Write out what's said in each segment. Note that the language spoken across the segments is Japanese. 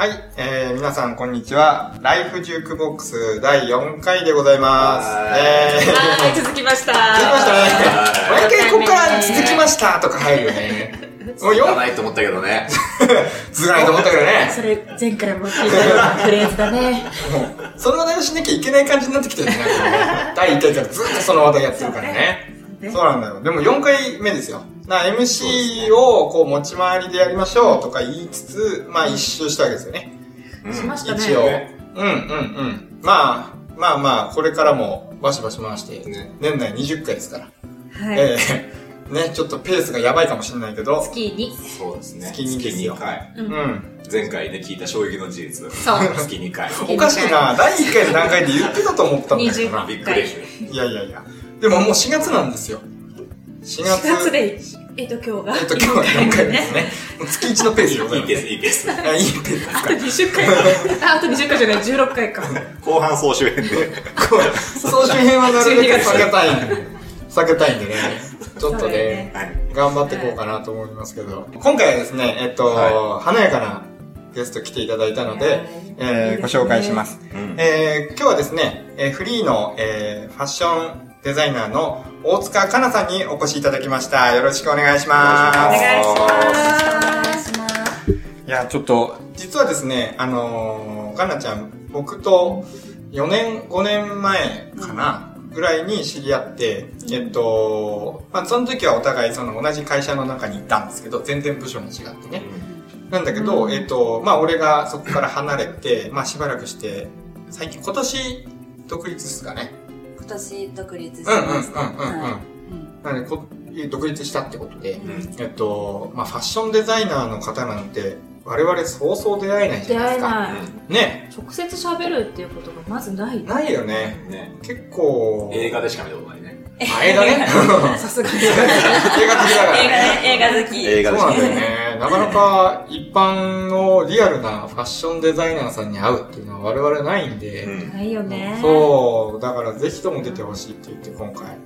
はい、えー、皆さんこんにちは。ライフジュークボックス第4回でございます。はえー、はい、続きました。続きましたね。はい毎回ここから続きましたとか入るよね。もう言わ4、ないと思ったけどね。続かないと思ったけどね。それ、前回も聞いたようなフレーズだね。もう、その話題をしなきゃいけない感じになってきてるね第1回からずっとその話題やってるからね。そうなんだよ。でも4回目ですよ。な MC をこう持ち回りでやりましょうとか言いつつ、まあ一周したわけですよね。うんしましたね一応。うんねうんうん。まあ、まあまあ、これからもバシバシ回して、ね年内20回ですから。はい。ええね、ちょっとペースがやばいかもしれないけど、月に。そうですね。月にですよ月2回。う。うんん。前回ね、聞いた衝撃の事実。そう月2回。おかしいな、第1回の段階で言ってたと思ったんだけどな。びっくり。いやいやいや。でももう4月なんですよ。4 4月。月で、えっと、今日が。えっと、今日は4回ですね？月1のペースでございます。いいペース、いいペース。あいいペースあとか。20回か。あ、あと20回じゃない、16回か。後半総集編で。総集編はなるべく避けたいんで、避けたいんでね。ちょっとね。頑張っていこうかなと思いますけど。今回はですね、えっと、は華やかなゲスト来ていただいたので、はいえーご紹介します。うんえー今日はですね、えーフリーの、えーファッションデザイナーの大塚かなさんにお越しいただきました。よろしくお願いします。お願いしおます。いや、ちょっと、実はですね、あのー、かなちゃん、僕と4年、5年前かな、ぐらいに知り合って、えっと、まあ、その時はお互いその同じ会社の中にいたんですけど、全然部署に違ってね。なんだけど、うんえっと、まあ、俺がそこから離れて、まあ、しばらくして、最近、今年、独立ですかね。今年独立しうんうんうんうんうん。ました。はいなのでこ、独立したってことで、うんえっと、まあ、ファッションデザイナーの方なんて、我々そうそう出会えないじ出ゃないですか。会えない。ね。直接喋るっていうことがまずない。ないよね。ね。結構。映画でしか見たことないね。あ映画ね。さすがに。映画好きだから映画ね。ね、映画好き。映画そうでしか見たなんだよね。なかなか一般のリアルなファッションデザイナーさんに会うっていうのは我々ないんで、うんないよね。そう、だからぜひとも出てほしいって言って今回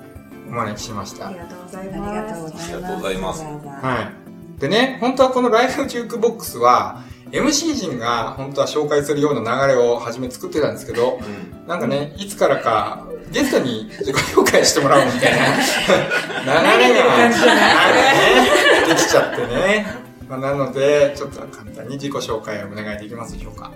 お招きしました。はありがとうございます。ありがとうございますわざわざい。でね、本当はこのライフジュークボックスは、MC 陣が本当は紹介するような流れを初め作ってたんですけど、うんなんかね、いつからかゲストに自己紹介してもらおうみたいな 流れがなんかね、できちゃってね。まあ、なので、ちょっと簡単に自己紹介をお願いできますでしょうか。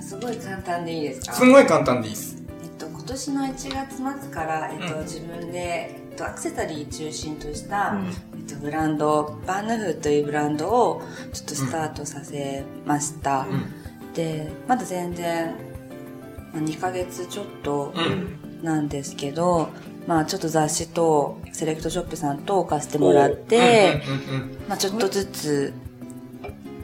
すごい簡単でいいですか？すんごい簡単でいいです。えっと、今年の1月末から、えっとうん自分で、えっと、アクセサリー中心とした、うんえっと、ブランドバンヌフというブランドをちょっとスタートさせました、うん。でまだ全然、まあ、2ヶ月ちょっとうん。なんですけど、まあちょっと雑誌とセレクトショップさんと置かせてもらって、まあちょっとずつ、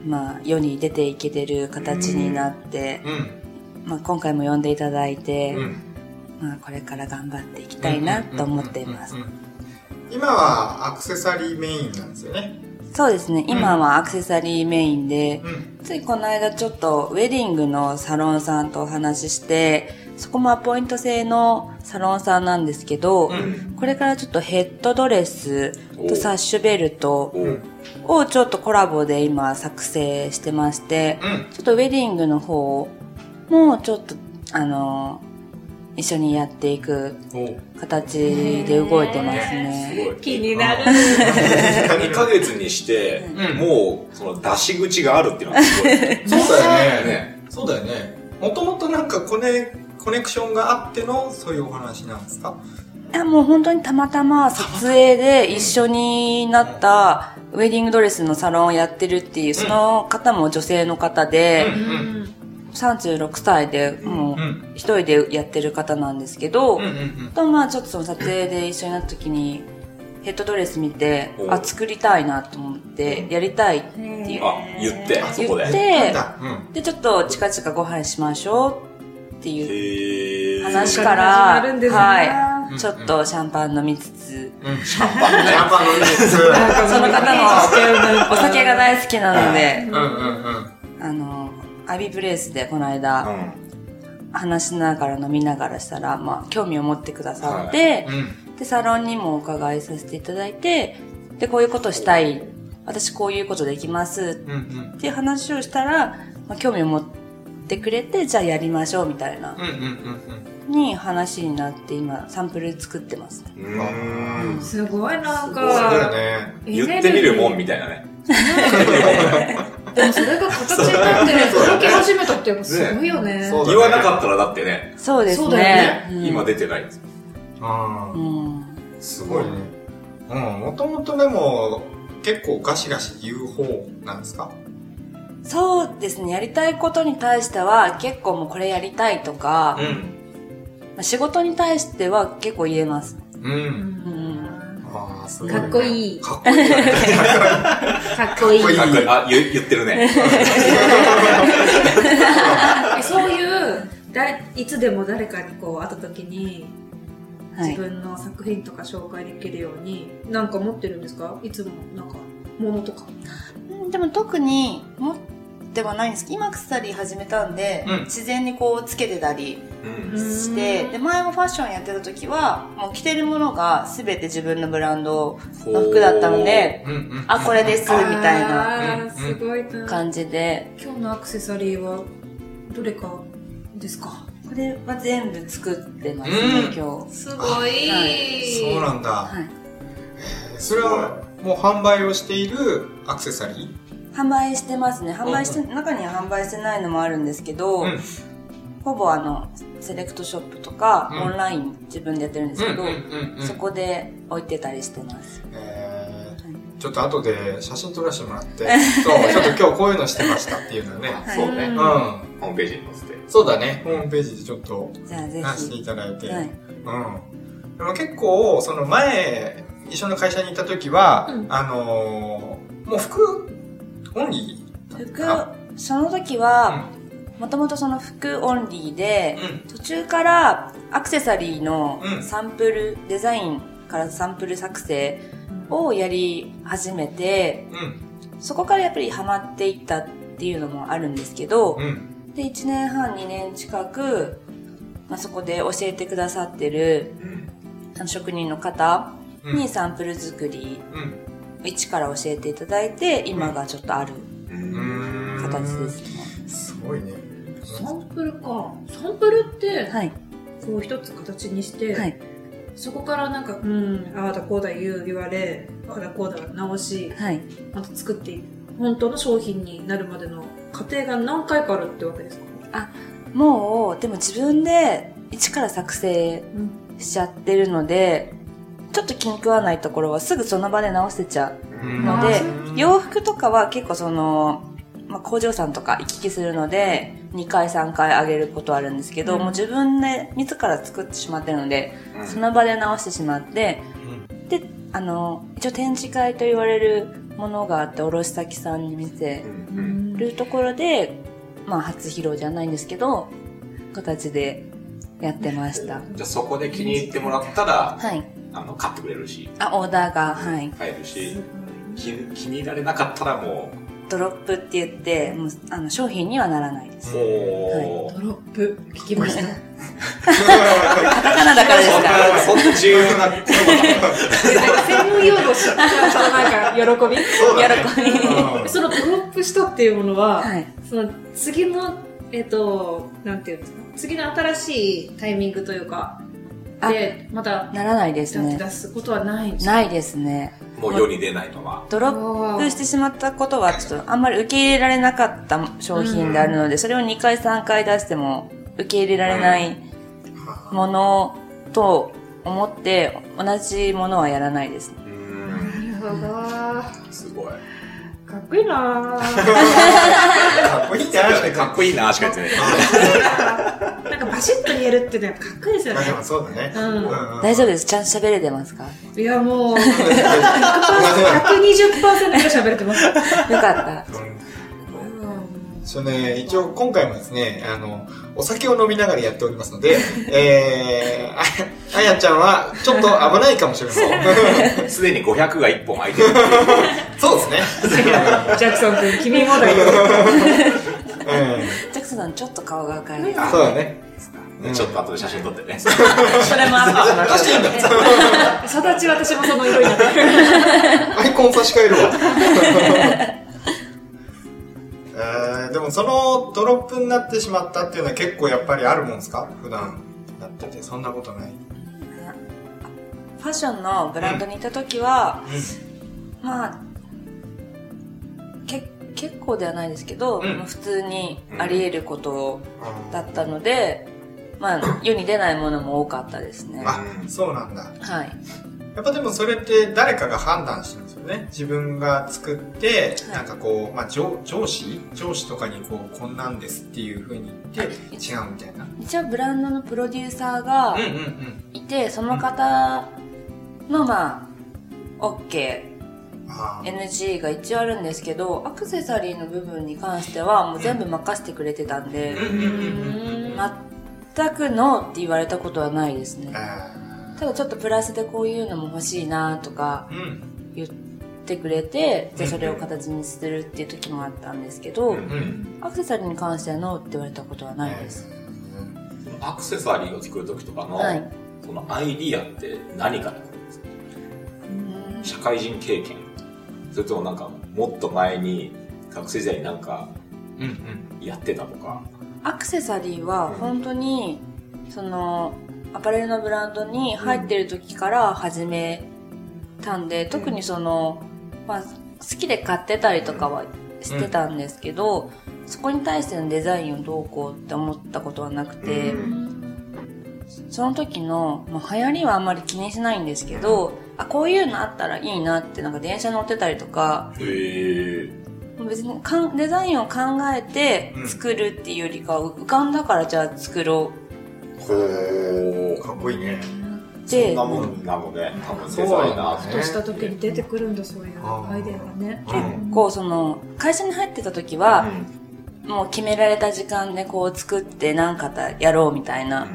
まあ世に出ていけてる形になって、うん。まあ今回も呼んでいただいて、うん。まあこれから頑張っていきたいなと思っています今はアクセサリーメインなんですよね。そうですね、今はアクセサリーメインで、うん。ついこの間ちょっとウェディングのサロンさんとお話しして、そこもアポイント制のサロンさんなんですけど、うんこれからちょっとヘッドドレスとサッシュベルトをちょっとコラボで今作成してまして、うん。ちょっとウェディングの方もちょっとあの一緒にやっていく形で動いてますすね。ごい。気になる。2ヶ月にして、うんもう、その出し口があるっていうのはすごい。そうだよね。ねそうだよね。もともとなんかコネ、コネクションがあってのそういうお話なんですか？いやもう本当にたまたま撮影で一緒になったウェディングドレスのサロンをやってるっていう、その方も女性の方で、うん36歳でもううん一人でやってる方なんですけど、とまあちょっとその撮影で一緒になった時にヘッドドレス見て、おあ、作りたいなと思って、やりたいっていう。あ、言って。言って。で、ちょっと近々ご飯しましょうっていう話からはい、うんちょっとシャンパン飲みつつ、うん。シャンパンね。シャンパン飲みつつ。その方もお酒が大好きなので。あの、アビブレースでこのう間、ん。話しながら飲みながらしたら、まあ、興味を持ってくださって、うん。で、サロンにもお伺いさせていただいて、で、こういうことしたい、私こういうことできます。っていう話をしたら、まあ、興味を持ってってくれて、じゃあやりましょうみたいなうんうんうんに話になって今サンプル作ってますね。うーん。すごいなんか、ね。言ってみるもんみたいなね。でもそれが形になって動き始めたっていうのすごいよね。ね言わなかったらだってね、そうですね。うん今出てないんですよ。ああ、うん。すごいね。うん、もともとでも、結構ガシガシ言う方なんですか？そうですね。やりたいことに対しては結構もうこれやりたいとか、ん。まあ仕事に対しては結構言えます。うん。うん。ああ、すごい、かっこいいかっこいい。かっこいい。あ、言言ってるね。え そういう、誰いつでも誰かにこう会った時に、はい。自分の作品とか紹介できるように、なんか持ってるんですか？いつも、なんか、ものとか。うんでも特に持ってはないんですけど、今鎖始めたんで、うん自然にこうつけてたりうん。して、で、前もファッションやってた時は、もう着てるものが全て自分のブランドの服だったので、うんうん。あ、これです、みたいなあーすごいな。感じで、今日のアクセサリーは、どれかですか？これは全部作ってますね、うん今日。すごい。はいそうなんだ。はい。それは、もう販売をしているアクセサリー？販売してますね。販売して、中には販売してないのもあるんですけど、うん。ほぼあの、セレクトショップとか、うんオンライン自分でやってるんですけど、そこで置いてたりしてます。えーちょっと後で写真撮らせてもらって、そう、ちょっと今日こういうのしてましたっていうのね。そうね。うん。うんホームページに載せて。そうだね。ホームページでちょっとじゃあぜ出していひ。ただいて。はい。うん。でも結構、その前、一緒の会社にいた時は、うんあのーもう服オンリー服あ、その時は、もともとその服オンリーで、う途中からアクセサリーのうんサンプル、デザインからサンプル作成をやり始めて、うん。そこからやっぱりハマっていったっていうのもあるんですけど、うん。で、1年半、2年近く、まあ、そこで教えてくださってる職人の方うん。にサンプル作り、うん。一から教えていただいて、今がちょっとあるうん。形ですね。すごいね。サンプルか。サンプルって、はい。こう一つ形にして、はい。そこからなんか、うん、ああだこうだ言う、言われ、ああだこうだ直し、はい。また作っていく。本当の商品になるまでの過程が何回かあるってわけですか？もう、でも自分で一から作成うん。しちゃってるので、ちょっと気に食わないところはすぐその場で直せちゃううん。のでう。ん、洋服とかは結構その、まあ、工場さんとか行き来するので、2回3回あげることはあるんですけど、うん。もう自分で自ら作ってしまってるので、うん。その場で直してしまって、で、あの、一応展示会と言われるものがあって、卸先さんに見せうん。るところで、まあ初披露じゃないんですけど、形でやってました。じゃあそこで気に入ってもらったら、はい。あの、買ってくれるし、あ、オーダーが、はい。買えるし、気気に入られなかったらもドロップって言って、もう、あの、商品にはならないです。う、もう、ドロップ、聞きました？カタカナだからですか？そんな重要な専門用語知ったなんか喜び？喜び。うん。そのドロップしたっていうものは、はい。その次の、えっ、と、なんていうんですか、次の新しいタイミングというか、あで、また、ならないですね。出出すことはないないですね。もう世に出ないまま。ドロップしてしまったことは、ちょっとあんまり受け入れられなかった商品であるので、それを2回3回出しても受け入れられないものと思って、同じものはやらないですね。うん、なるほど。すごい。かっこいいなぁ。かっこいいって話でかっこいいなしか言ってない。バシッと言えるってね、かっこいいですよねまあそうだね。うんうん大丈夫です。ちゃんと喋れてますか？いや、もう、うん120%ぐらい喋れてます。よかった。そうね、一応今回もですね、あの、お酒を飲みながらやっておりますので、えー、ああやちゃんはちょっと危ないかもしれません。すでに500が1本空いてる。そうですね。ジャクソン君、君もだよ。うんジャクソンさん、ちょっと顔が赤い。そうだね。うんちょっと後で写真撮ってね。それもアップしましょう。育ち私もその色になってる。アイコン差し替えるわ。えーでもそのドロップになってしまったっていうのは結構やっぱりあるもんですか？普段やってて、そんなことない。ファッションのブランドにいた時は、まあ、け結構ではないですけど、うんまあ普通にあり得ることだったので、まあ、世に出ないものも多かったですね。あ、そうなんだ。はい。やっぱでもそれって誰かが判断してるんですよね。自分が作って、はいなんかこう、まあ上上司？上司とかにこう、こんなんですっていう風に言って、あ違うみたいな。一応ブランドのプロデューサーがうんうんうん。いて、その方の、まあ、OK、NG が一応あるんですけど、アクセサリーの部分に関してはもう全部任せてくれてたんで、うんうんうんうん。全くノーって言われたことはないですね。あただちょっとプラスでこういうのも欲しいなとか。言ってくれて、じゃあそれを形にするっていう時もあったんですけど、うんうん。アクセサリーに関してはノーって言われたことはないです。そのアクセサリーを作るときとかの、はい。そのアイディアって何から来るんですか？社会人経験それともなんかもっと前に学生時代になんかうんうん。やってたとかアクセサリーは本当に、その、アパレルのブランドに入ってる時から始めたんで、特にその、まあ、好きで買ってたりとかはしてたんですけど、そこに対してのデザインをどうこうって思ったことはなくて、その時の、まあ、流行りはあんまり気にしないんですけど、あ、こういうのあったらいいなって、なんか電車乗ってたりとか、へえ別にかんデザインを考えて作るっていうよりかは、浮かんだからじゃあ作ろほかっこいいね。そんな、もんなのね。多分そうデザイナーふとした時に出てくるんだ、そういうアイデアがね。うん。こうその、会社に入ってた時は、もう決められた時間でこう作って何型やろうみたいな。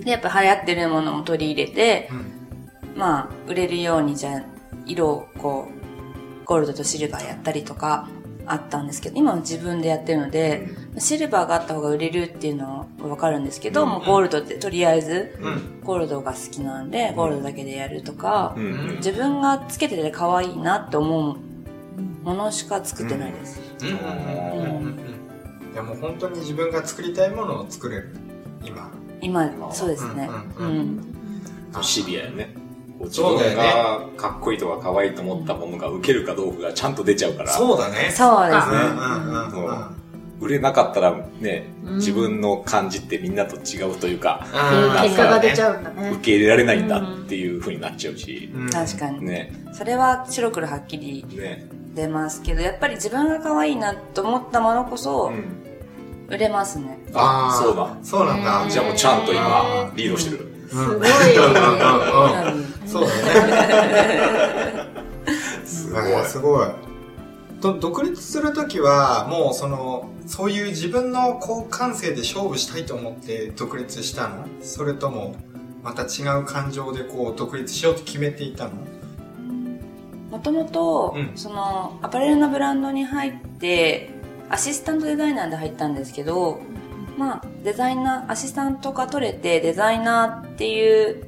で、やっぱ流行ってるものも取り入れて、うん。まあ、売れるようにじゃあ、色をこう、ゴールドとシルバーやったりとか、あったんですけど、今は自分でやってるので、シルバーがあった方が売れるっていうのはわかるんですけど、もうゴールドってとりあえず、うん。ゴールドが好きなんで、ゴールドだけでやるとか、自分がつけてて可愛いなって思うものしか作ってないです。うん。いやもう本当に自分が作りたいものを作れる。今。今、そうですね。ううんんうんシビアよね自分ねがかっこいいとか可愛いと思ったものが受けるかどうかがちゃんと出ちゃうからそうだね。そうですね。うんうんうん。売れなかったらね、うん自分の感じってみんなと違うというか、結果が出ちゃうんだね受。け入れられないんだっていう風になっちゃうし、うん確かに。ね、それは白黒はっきりね、出ますけど、やっぱり自分が可愛いなと思ったものこそうん。売れますね。あ、ーそうだ。そうなんだ。じゃあもうちゃんと今、リードしてる。すごい。そうだね。すごい。すごい。と独立するときは、もうその、そういう自分のこう感性で勝負したいと思って独立したの？それとも、また違う感情でこう独立しようと決めていたの？もともとうん、その、アパレルのブランドに入って、アシスタントデザイナーで入ったんですけど、まあ、デザイナー、アシスタントが取れて、デザイナーっていう、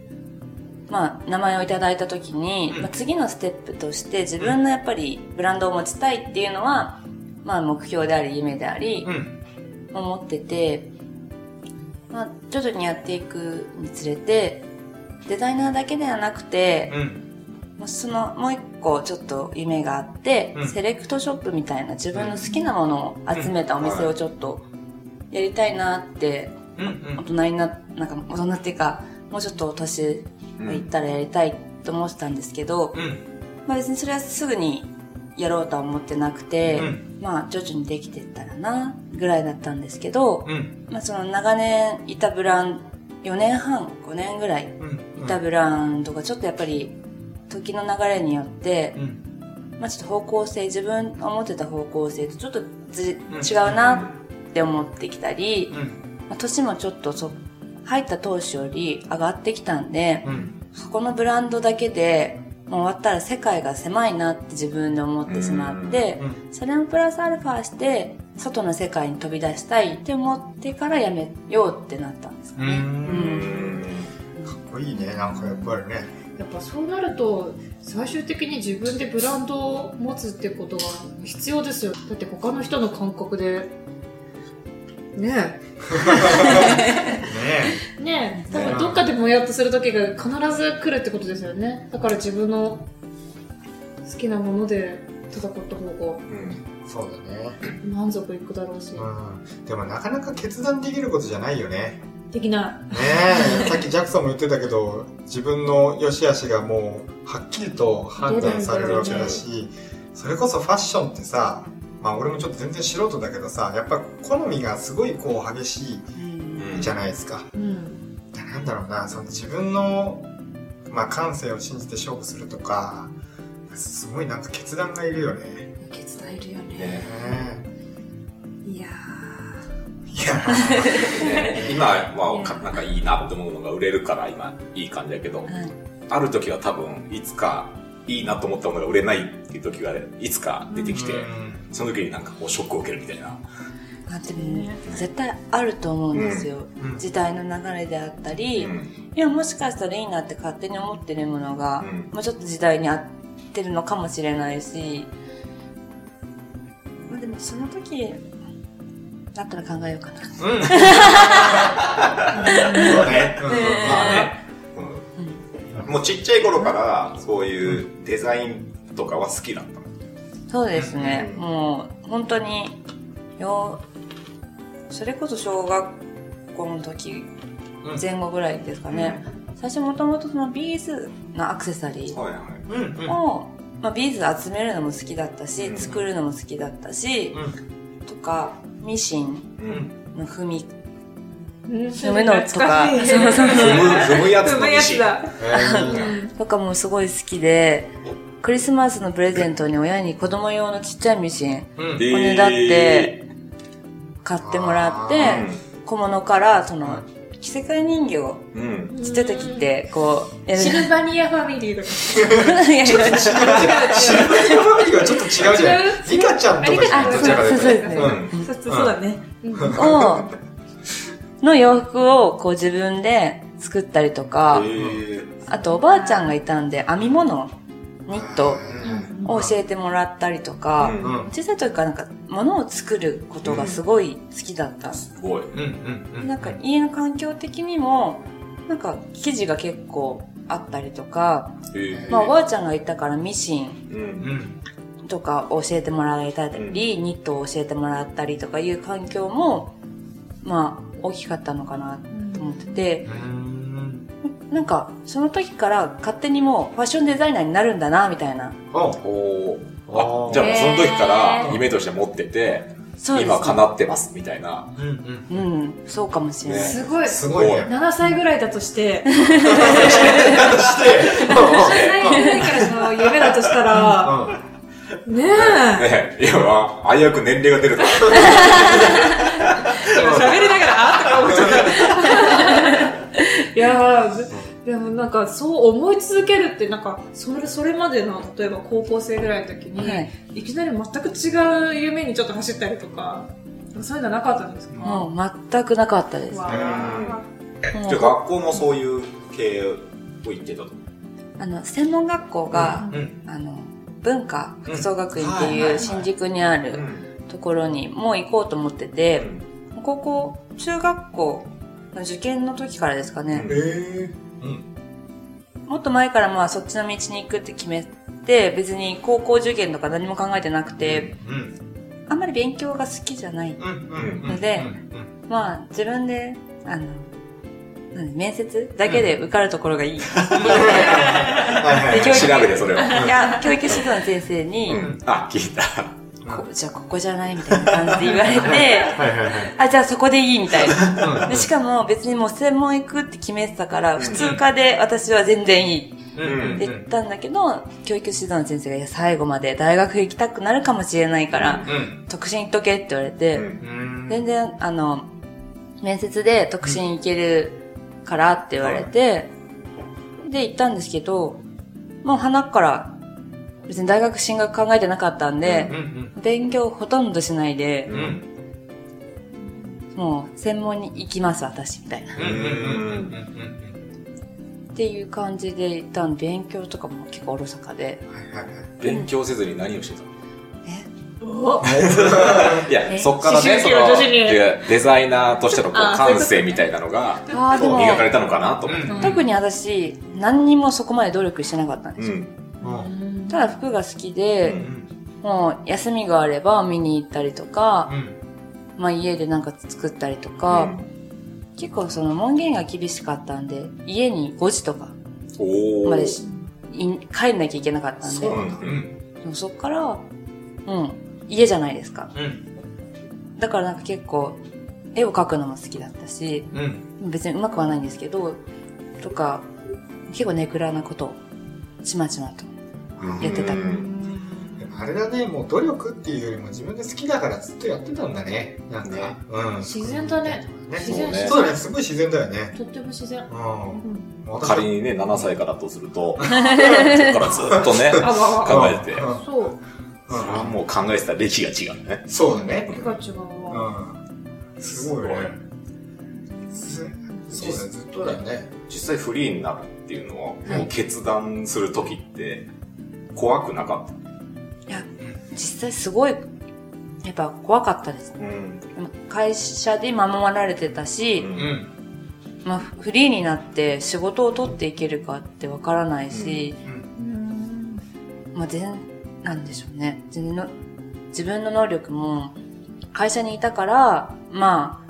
まあ、名前をいただいたときに、うんまあ、次のステップとして自分のやっぱりブランドを持ちたいっていうのは、まあ、目標であり、夢であり、うん。思ってて、まあ、徐々にやっていくにつれて、デザイナーだけではなくて、うん。まあそのもう一個ちょっと夢があって、うんセレクトショップみたいな自分の好きなものを集めたお店をちょっとやりたいなって、うん。大人にな、なんか大人っていうか、もうちょっと年がいったらやりたいと思ってたんですけど、うん。まあ別にそれはすぐにやろうとは思ってなくて、うんまあ徐々にできてったらな、ぐらいだったんですけど、うん。まあその長年いたブランド、4年半、5年ぐらいうん。いたブランドがちょっとやっぱり時の流れによって、うん。まあちょっと方向性、自分が思ってた方向性とちょっとず違うなって思ってきたり、うん。まあ年もちょっとそ入った当初より上がってきたんで、うん。そこのブランドだけで、もう終わったら世界が狭いなって自分で思ってしまって、うん。それもプラスアルファして、外の世界に飛び出したいって思ってからやめようってなったんですかうね。ん。かっこいいね。なんかやっぱりね。やっぱそうなると最終的に自分でブランドを持つってことが必要ですよだって他の人の感覚でねねえ。ねえ。多分どっかでもやっとする時が必ず来るってことですよね。だから自分の好きなもので戦った方がうん。えそうだね。満足いくだろうし。うん。でもなかなか決断できることじゃないよね。できなねえ、さっきジャクソンも言ってたけど、自分の良し悪しがもう、はっきりと判断されるわけだし、それこそファッションってさ、まあ俺もちょっと全然素人だけどさ、やっぱ好みがすごいこう激しいうん。じゃないですか。いうん。なんだろうな、その自分の、まあ感性を信じて勝負するとか、すごいなんか決断がいるよね。決断いるよね。ね。ねいやえいやね 今はかなんかいいなって思うのが売れるから今いい感じだけど、はい。ある時は多分いつかいいなと思ったものが売れないっていう時がいつか出てきて、うんその時になんかこうショックを受けるみたいな。あでも絶対あると思うんですよ、うん。時代の流れであったり、うん。いやもしかしたらいいなって勝手に思ってるものが、うん。もうちょっと時代に合ってるのかもしれないし、まあ、でもその時だったら考えようかな。うん。そうね。うん。まあね、うん。もうちっちゃい頃からそういうデザインとかは好きだった。の。そうですね、うん。もう本当によそれこそ小学校の時うん。前後ぐらいですかね、最初もともとそのビーズのアクセサリーはいはい。うんうんを、まあ、ビーズ集めるのも好きだったし、うん。作るのも好きだったし、うん。とかミシンうん。の踏みー踏むのとか。うそう踏む、やつだ。とかもすごい好きでクリスマスのプレゼントに親に子供用のちっちゃいミシンうん。でおねだって買ってもらっあてー。小物からその着せ替え人形をうん。ちっちゃい時ってこうシルバニアファミリーとか。い やいやシルバニアファミリーはちょっと違うじゃん。違うリカちゃんとか。じゃそうですねうんそうそうだね。をの洋服をこう自分で作ったりとか、へあとおばあちゃんがいたんで編み物ニットを教えてもらったりとか、小さい時からなんか物を作ることがすごい好きだった、すごい。なんか家の環境的にもなんか生地が結構あったりとか、まあ、おばあちゃんがいたからミシンとか教えてもらえたり、ニットを教えてもらったりとかいう環境もまあ大きかったのかなと思ってて、うんなんかその時から勝手にもうファッションデザイナーになるんだなみたいな。あじゃあもうその時から夢として持ってて、そうです今叶ってますみたいな。うんうんうん。そうかもしれない、ね。すごい。すごいね。7歳ぐらいだとして。して、7歳ぐらいからの夢だとしたら。うん。ねえ。ねいや、まあ、危うく年齢が出ると。今喋りながらあーとか思っちゃったいやーでもなんかそう思い続けるってなんかそれそれまでの例えば高校生ぐらいの時に、はい。い、きなり全く違う夢にちょっと走ったりとかそういうのなかったんですか？もう全くなかったです。わーもう。じゃあ学校もそういう系を行ってたと？あの専門学校が、うん。あの文化うん服装学院っていう新宿にあるところにもう行こうと思ってて、高校中学校の受験の時からですかね、えーうん。もっと前からまあそっちの道に行くって決めて別に高校受験とか何も考えてなくてうんあんまり勉強が好きじゃない。のでうん。まあ自分であのなん面接だけで受かるところがいい、調べて、それを。いや教育指導の先生に、うん。あ、聞いた。こじゃあここじゃないみたいな感じで言われて はいはいはい。あ、じゃあそこでいいみたいな。でしかも別にもう専門行くって決めてたから、普通科で私は全然いい。って言ったんだけど、教育指導の先生がいや最後まで大学行きたくなるかもしれないから、うん特進行っとけって言われて、全然あの、面接で特進行けるからって言われて、で行ったんですけど、もう鼻から別に大学進学考えてなかったんでう、ん勉強ほとんどしないでう、んもう専門に行きます私みたいな。っうんうんうんうんていう感じで一旦勉強とかも結構おろそかで。はいはいはい。勉強せずに何をしてたの？おいや、え？そっからね、そ思春期の女子にの、いやデザイナーとしてのこう感性みたいなのが、磨かれたのかなと思って。うん特に私、何にもそこまで努力してなかったんですよ。うん。うん。ただ服が好きで、うん。もう休みがあれば見に行ったりとかう、ん。まあ家でなんか作ったりとか、結構その門限が厳しかったんで、家に5時とか。まで帰んなきゃいけなかったんで。でもそっから、うん、家じゃないですか。うん。だからなんか結構、絵を描くのも好きだったし、うん。別に上手くはないんですけど、とか、結構ネクラなことを、ちまちまとうんやってた。あれだね、もう努力っていうよりも自分が好きだからずっとやってたんだね。なんか。ねうん。自然だね。ね自然そうねそうだね、すごい自然だよね。とっても自然。う。うんん。仮にね、7歳からとすると、そっからずっとね、考えてそう。それはもう考えてた歴が違うね。そうだね。手が違うわ。うん。すごいね。ずそうだね、ずっとだよね。実際フリーになるっていうのは、はいもう決断するときって、怖くなかっいや、実際すごい、やっぱ怖かったですた。ね。うん。でも会社で守られてたし、うんうん。まあフリーになって仕事を取っていけるかってわからないし、うん。まあ全、なんでしょうね。自分の、自分の能力も、会社にいたから、ま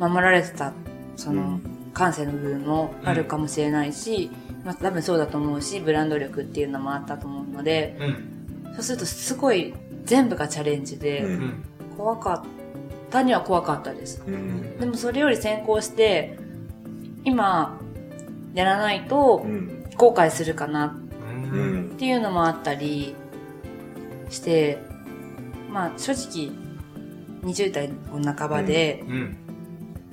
あ、守られてた、その、感性の部分もあるかもしれないし、まあ多分そうだと思うし、ブランド力っていうのもあったと思うので、うん。そうするとすごい全部がチャレンジで、うんうん。怖かったには怖かったです。うん。でもそれより先行して、今、やらないとうん。後悔するかな。っていうのもあったりして、まあ正直20代の半ばでうん。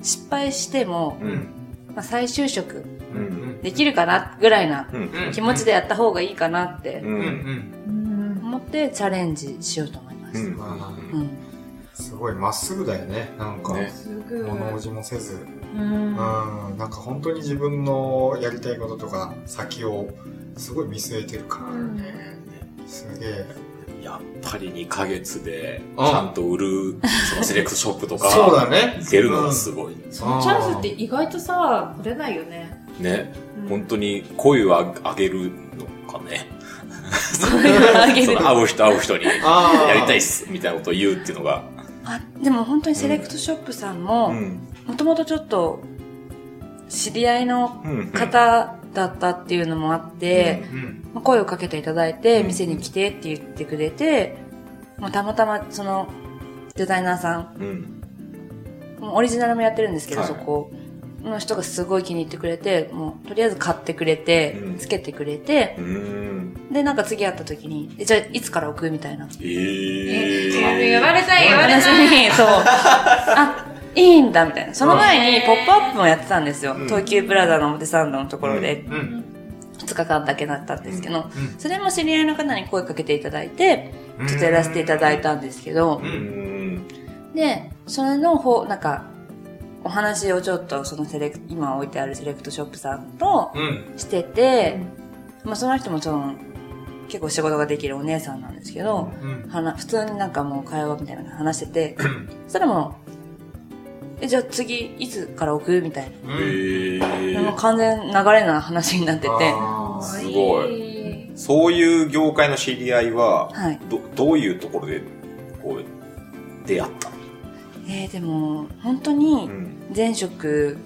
失敗しても、うん。まあ、再就職うん。できるかなぐらいなうん。気持ちでやった方がいいかなって。思ってチャレンジしようと思います。すごいまっすぐだよね。なんか。物おじもせず。なんか本当に自分のやりたいこととか先をすごい見据えてるからね。すげえ。やっぱり2ヶ月で、ちうんゃんと売る、そのセレクトショップとか、そうだね。出るのがすごい。そのチャンスって意外とさ、取れないよね。ね。うん本当に声を上げるのかね。あげるその会う人会う人に。やりたいっす、みたいなことを言うっていうのが。あ、でも本当にセレクトショップさんも、うん。もともとちょっと知り合いのうん。方だったっていうのもあって、声をかけていただいて、うん店に来てって言ってくれて、もうたまたまそのデザイナーさん、うん。もうオリジナルもやってるんですけど、はいそこの人がすごい気に入ってくれて、もうとりあえず買ってくれて、うんつけてくれて、うん。で、なんか次会った時に、えじゃあいつから置くみたいな。ええ言われたい、言われ話たい。に、そう。あ、いいんだ、みたいな。その前に、ポップアップもやってたんですよ。うん東急プラザの表参道のところで、うん。2日間だけだったんですけど、うんそれも知り合いの方に声かけていただいて、ちょっとやらせていただいたんですけどう、うん。で、それの方、なんか、お話をちょっとそのセレク今置いてあるセレクトショップさんとうん。してて、まあその人もその、結構仕事ができるお姉さんなんですけど、うん。はな普通になんかもう会話みたいなの話してて、そしたらもう、え、じゃあ次いつから置くみたいな。ええでもう完全流れな話になってて、すごい。そういう業界の知り合いは、はい。ど、どういうところで、こう、出会ったの？えー、でも、本当にん。前職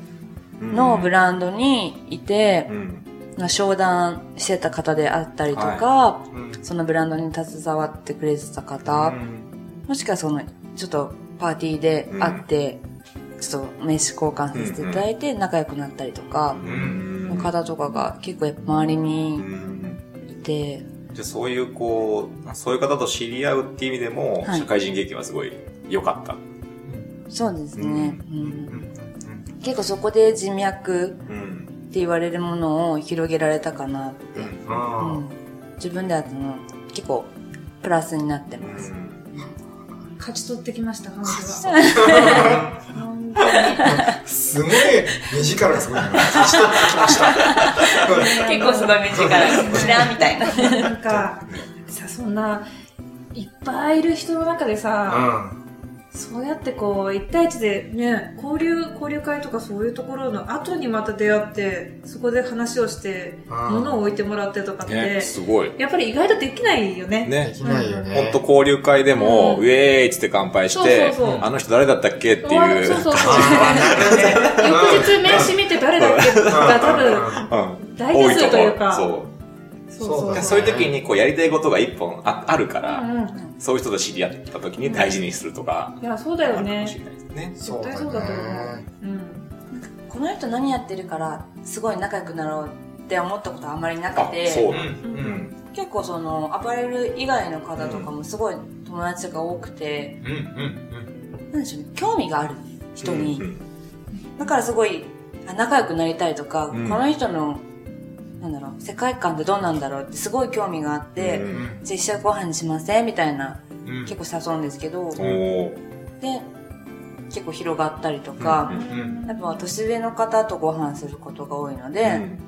のブランドにいてう、ん。まあ商談してた方であったりとか、うん。そのブランドに携わってくれてた方、もしくはその、ちょっとパーティーで会って、ちょっと名刺交換させていただいて仲良くなったりとか、うん。の方とかが結構やっぱ周りうにん。いて、じゃあそういうこう、そういう方と知り合うっていう意味でも、はい社会人経験はすごい良かった。そうですね。結構そこで人脈うん。って言われるものを広げられたかな。うん。うあん、自分ではその結構プラスになってうます。ん。勝ち取ってきました、彼女は。本当に。すごい、目力がすごいな。勝ち取ってきました。結構すごい目力。キラーみたいな。なんか、さ、そんな、いっぱいいる人の中でさ、うん。そうやってこう、一対一でね、交流、交流会とかそういうところの後にまた出会って、そこで話をして、うん物を置いてもらってとかって、ね、すごい。やっぱり意外とできないよね。ねで。きないよね。ほんと交流会でも、うんウェーイっつって乾杯してそうそうそうあの人誰だったっけっていう。そうそうそう。翌日名刺見て誰だっけが多分、うん。大多数というか。そう。そうそうそうだねそういう時にこうやりたいことが一本ああるから、うんうん。そういう人と知り合った時に大事にするとか、いや、そうだよねね。そうだ絶対そうだと思うね。うん。この人何やってるから、すごい仲良くなろうって思ったことあんまりなあく、て、そうう。ん。うん。結構その、アパレル以外の方とかもすごい友達が多くて、うん。うん。なんでしょうね、興味がある人に、うんだからすごい、あ仲良くなりたいとか、うんこの人の、なんだろう、世界観ってどうなんだろうってすごい興味があって、うんじゃあ一緒にご飯にしませんみたいな、うん。結構誘うんですけど、で、結構広がったりとか、うん。やっぱ年上の方とご飯することが多いので、うん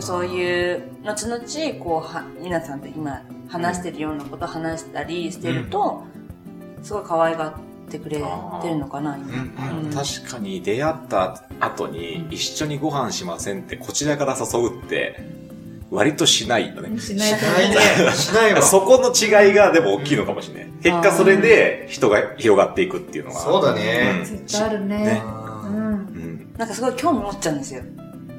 そういう、後々、こう、は、皆さんと今話してるようなこと話したりしてると、すごい可愛がってくれてるのかな、今。うん。うん確かに出会った後に一緒にご飯しませんってこちらから誘うって割としないよね。しないね。しないわ。そこの違いがでも大きいのかもしれない。結果それで人が広がっていくっていうのが。そうだね。絶対あるね。ねうん。うん。なんかすごい興味持っちゃうんですよ。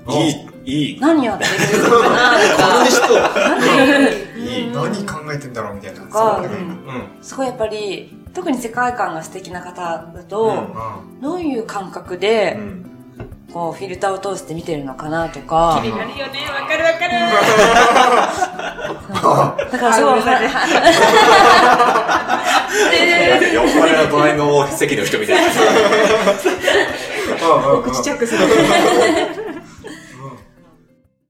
いい、いい。何やってるのかなと こかの、人、いい。何考えてんだろうみたいな。かそうだね。うんうん。すごいやっぱり、特に世界観が素敵な方だうとん、どういう感覚うで、ん。こう、フィルターを通して見てるのかなとか気、になるよね。わかるわかる。だからすごい、あごめんなさいだって酔っ払いの隣の席の人みたいな。僕試着する。